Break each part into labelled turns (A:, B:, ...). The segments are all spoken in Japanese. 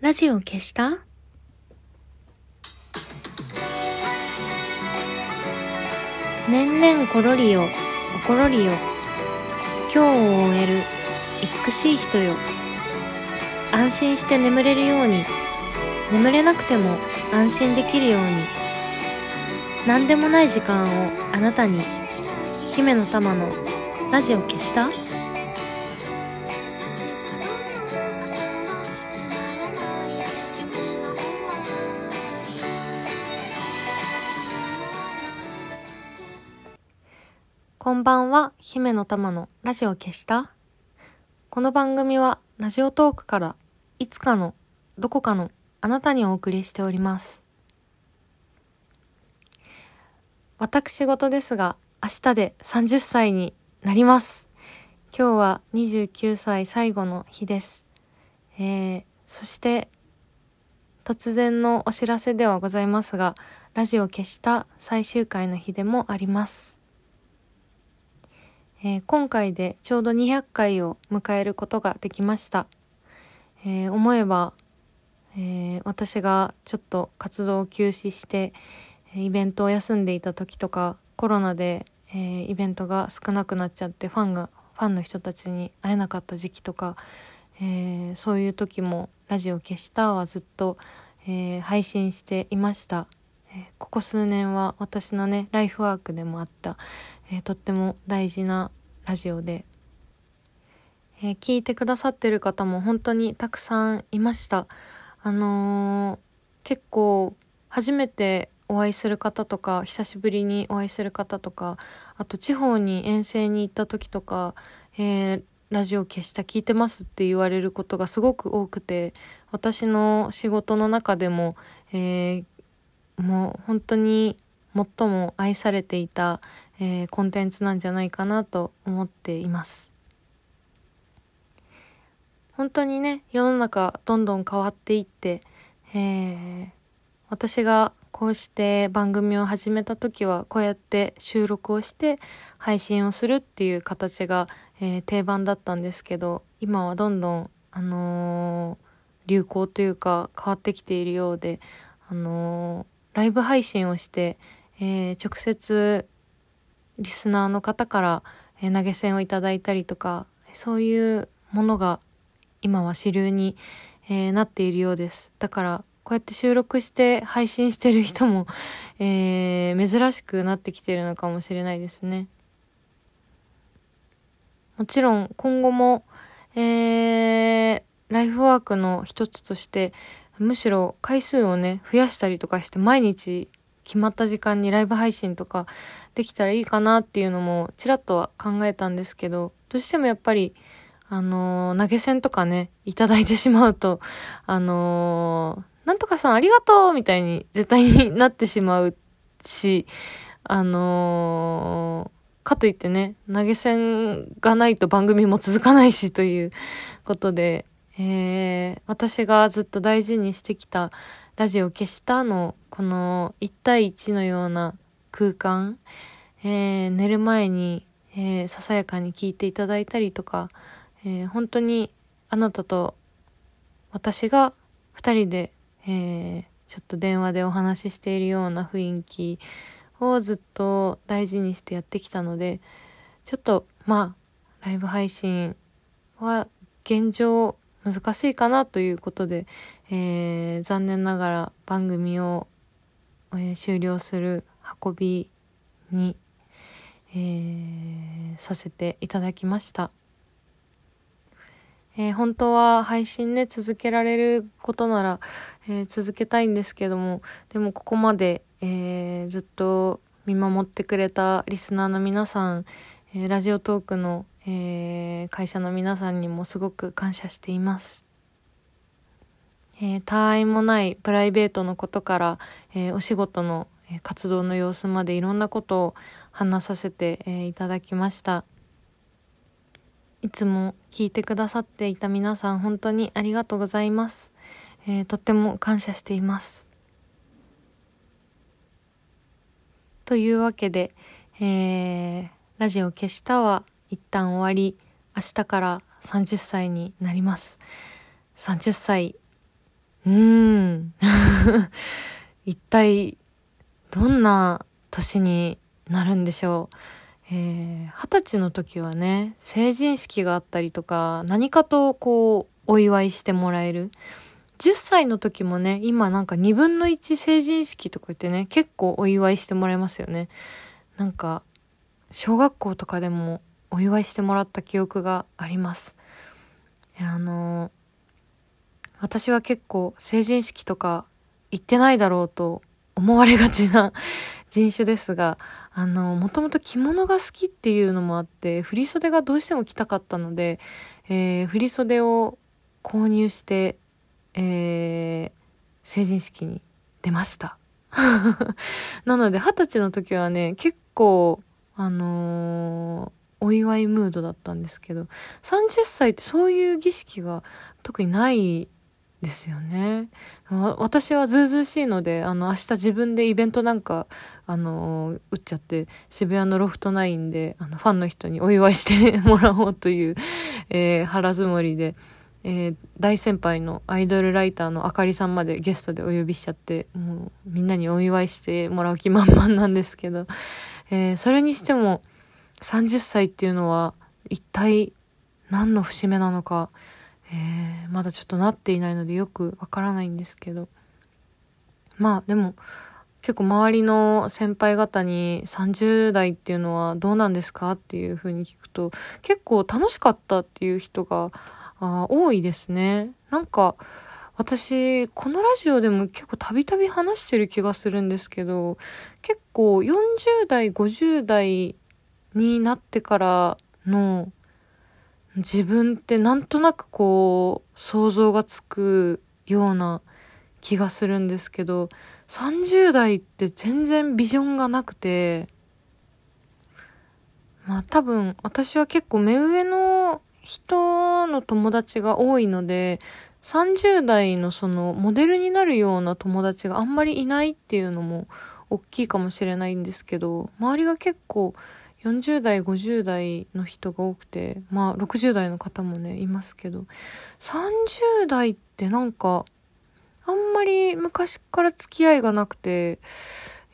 A: ラジオ消した？年々ころりよ、おころりよ。今日を終える、美しい人よ。安心して眠れるように、眠れなくても安心できるように。何でもない時間をあなたに。姫の玉のラジオ消した？んばんは、姫の玉のラジオ消したこの番組はラジオトークからいつかのどこかのあなたにお送りしております。私事ですが、明日で30歳になります。今日は29歳最後の日です。えー、そして、突然のお知らせではございますが、ラジオ消した最終回の日でもあります。えー今回でちょうど200回を迎えることができました。えー思えば、えー私がちょっと活動を休止して、イベントを休んでいた時とか、コロナで、えイベントが少なくなっちゃって、ファンが、ファンの人たちに会えなかった時期とか、えそういう時もラジオ消したはずっと、え配信していました。ここ数年は私のね、ライフワークでもあった、えーとっても大事なラジオで、えー聞いてくださってる方も本当にたくさんいました。あのー結構初めてお会いする方とか、久しぶりにお会いする方とか、あと地方に遠征に行った時とか、えーラジオ消した聞いてますって言われることがすごく多くて、私の仕事の中でも、えーもう本当に最も愛されていた、えーコンテンツなんじゃないかなと思っています。本当にね、世の中どんどん変わっていって、えー私がこうして番組を始めた時はこうやって収録をして配信をするっていう形が、えー定番だったんですけど、今はどんどん、あのー流行というか変わってきているようで、あのーライブ配信をして、え直接リスナーの方から、え投げ銭をいただいたりとか、そういうものが今は主流に、えーなっているようです。だから、こうやって収録して配信してる人も、えー珍しくなってきてるのかもしれないですね。もちろん、今後も、えーライフワークの一つとして、むしろ回数をね、増やしたりとかして、毎日決まった時間にライブ配信とかできたらいいかなっていうのも、ちらっとは考えたんですけど、どうしてもやっぱり、あのー投げ銭とかね、いただいてしまうと、あのーなんとかさんありがとうみたいに絶対になってしまうし、あのーかといってね、投げ銭がないと番組も続かないしということで、えー私がずっと大事にしてきたラジオ消したの、この1対1のような空間、えー寝る前に、えーささやかに聞いていただいたりとか、えー本当にあなたと私が二人で、えちょっと電話でお話ししているような雰囲気をずっと大事にしてやってきたので、ちょっと、まあ、ライブ配信は現状難しいかなということで、えー残念ながら番組を、えー終了する運びに、えーさせていただきました。えー本当は配信ね、続けられることなら、えー続けたいんですけども、でもここまで、えーずっと見守ってくれたリスナーの皆さん、えーラジオトークの、えー会社の皆さんにもすごく感謝しています。えー、他愛もないプライベートのことから、えーお仕事の、活動の様子までいろんなことを話させて、えーいただきました。いつも聞いてくださっていた皆さん本当にありがとうございます。えーとっても感謝しています。というわけで、えーラジオ消したは一旦終わり、明日から30歳になります。30歳、うーん。一体、どんな年になるんでしょう？えー、二十歳の時はね、成人式があったりとか、何かとこう、お祝いしてもらえる。10歳の時もね、今なんか2分の1成人式とか言ってね、結構お祝いしてもらえますよね。なんか、小学校とかでもお祝いしてもらった記憶があります。あの私は結構成人式とか行ってないだろうと思われがちな 人種ですが、あの、もともと着物が好きっていうのもあって、振袖がどうしても着たかったので、えー、振袖を購入して、えー、成人式に出ました。なので、二十歳の時はね、結構、あのー、お祝いムードだったんですけど、30歳ってそういう儀式が特にないですよね。私はずうずうしいので、あの、明日自分でイベントなんか、あの打っちゃって、渋谷のロフトナインで、あの、ファンの人にお祝いして もらおうという、えー、腹積もりで、えー、大先輩のアイドルライターのあかりさんまでゲストでお呼びしちゃって、もうみんなにお祝いしてもらう気満々なんですけど、えー、それにしても30歳っていうのは一体何の節目なのか、えー、まだちょっとなっていないのでよくわからないんですけど、まあでも結構周りの先輩方に30代っていうのはどうなんですかっていうふうに聞くと結構楽しかったっていう人があ多いですね。なんか、私、このラジオでも結構たびたび話してる気がするんですけど、結構40代、50代になってからの自分ってなんとなくこう想像がつくような気がするんですけど、30代って全然ビジョンがなくて、まあ多分私は結構目上の人の友達が多いので、30代のそのモデルになるような友達があんまりいないっていうのも大きいかもしれないんですけど、周りが結構40代、50代の人が多くて、まあ60代の方もね、いますけど、30代ってなんか、あんまり昔から付き合いがなくて、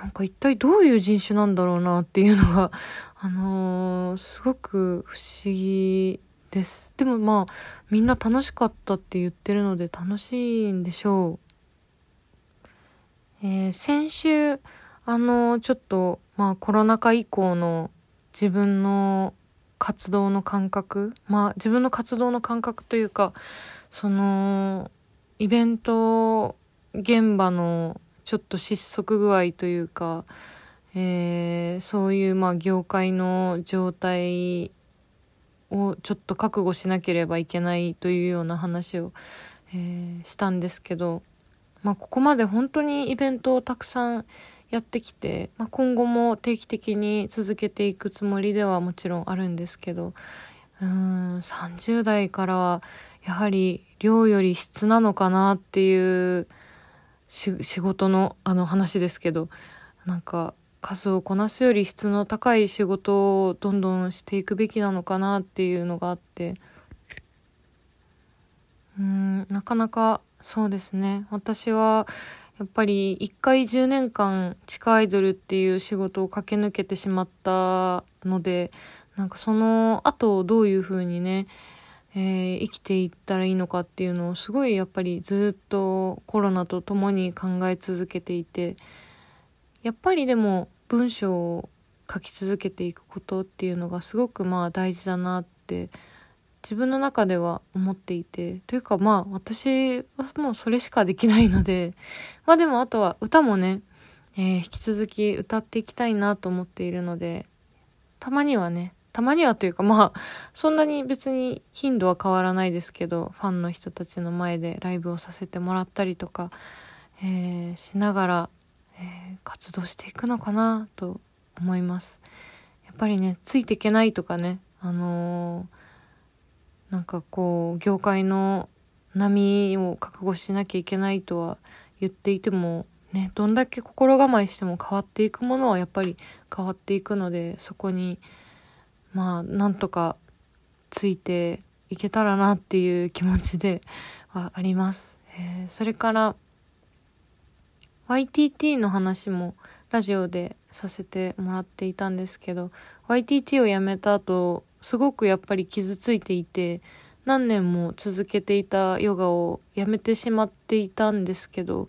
A: なんか一体どういう人種なんだろうなっていうのが、あのー、すごく不思議です。でもまあ、みんな楽しかったって言ってるので楽しいんでしょう。えー、先週、あの、ちょっと、まあコロナ禍以降の自分の活動の感覚、まあ自分の活動の感覚というか、その、イベント現場のちょっと失速具合というか、えー、そういうまあ業界の状態をちょっと覚悟しなければいけないというような話を、えー、したんですけど、まあ、ここまで本当にイベントをたくさんやってきて、まあ、今後も定期的に続けていくつもりではもちろんあるんですけどうん30代からはやはり量より質なのかなっていう仕事のあの話ですけどなんか数をこなすより質の高い仕事をどんどんしていくべきなのかなっていうのがあってうんなかなかそうですね。私はやっぱり一回10年間地下アイドルっていう仕事を駆け抜けてしまったのでなんかその後どういうふうにね、えー、生きていったらいいのかっていうのをすごいやっぱりずっとコロナと共に考え続けていて。やっぱりでも文章を書き続けていくことっていうのがすごくまあ大事だなって自分の中では思っていてというかまあ私はもうそれしかできないので まあでもあとは歌もね、えー、引き続き歌っていきたいなと思っているのでたまにはねたまにはというかまあそんなに別に頻度は変わらないですけどファンの人たちの前でライブをさせてもらったりとか、えー、しながらえー、活動していくのかなと思います。やっぱりねついていけないとかねあのー、なんかこう業界の波を覚悟しなきゃいけないとは言っていてもねどんだけ心構えしても変わっていくものはやっぱり変わっていくのでそこにまあなんとかついていけたらなっていう気持ちで はあります。えー、それから YTT の話もラジオでさせてもらっていたんですけど YTT をやめた後すごくやっぱり傷ついていて何年も続けていたヨガをやめてしまっていたんですけど、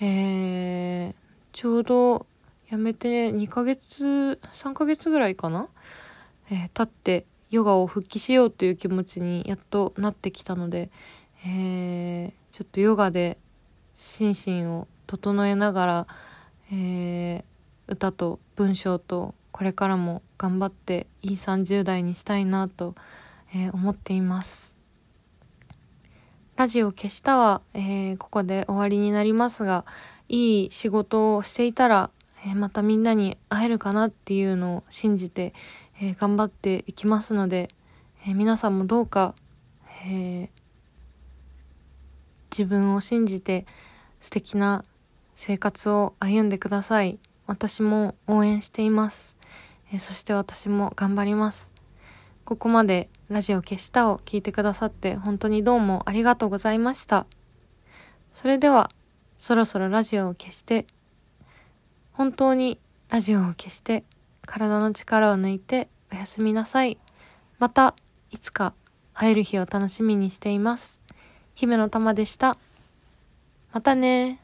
A: えー、ちょうどやめて2ヶ月3ヶ月ぐらいかな、えー、経ってヨガを復帰しようという気持ちにやっとなってきたので、えー、ちょっとヨガで心身を整えながら、えー、歌と文章とこれからも頑張っていい30代にしたいなと、えー、思っていますラジオ消したは、えー、ここで終わりになりますがいい仕事をしていたら、えー、またみんなに会えるかなっていうのを信じて、え頑張っていきますので、え皆さんもどうか、え自分を信じて素敵な生活を歩んでください。私も応援しています。えそして私も頑張ります。ここまでラジオ消したを聞いてくださって本当にどうもありがとうございました。それではそろそろラジオを消して本当にラジオを消して体の力を抜いておやすみなさい。またいつか会える日を楽しみにしています。姫の玉でした。またね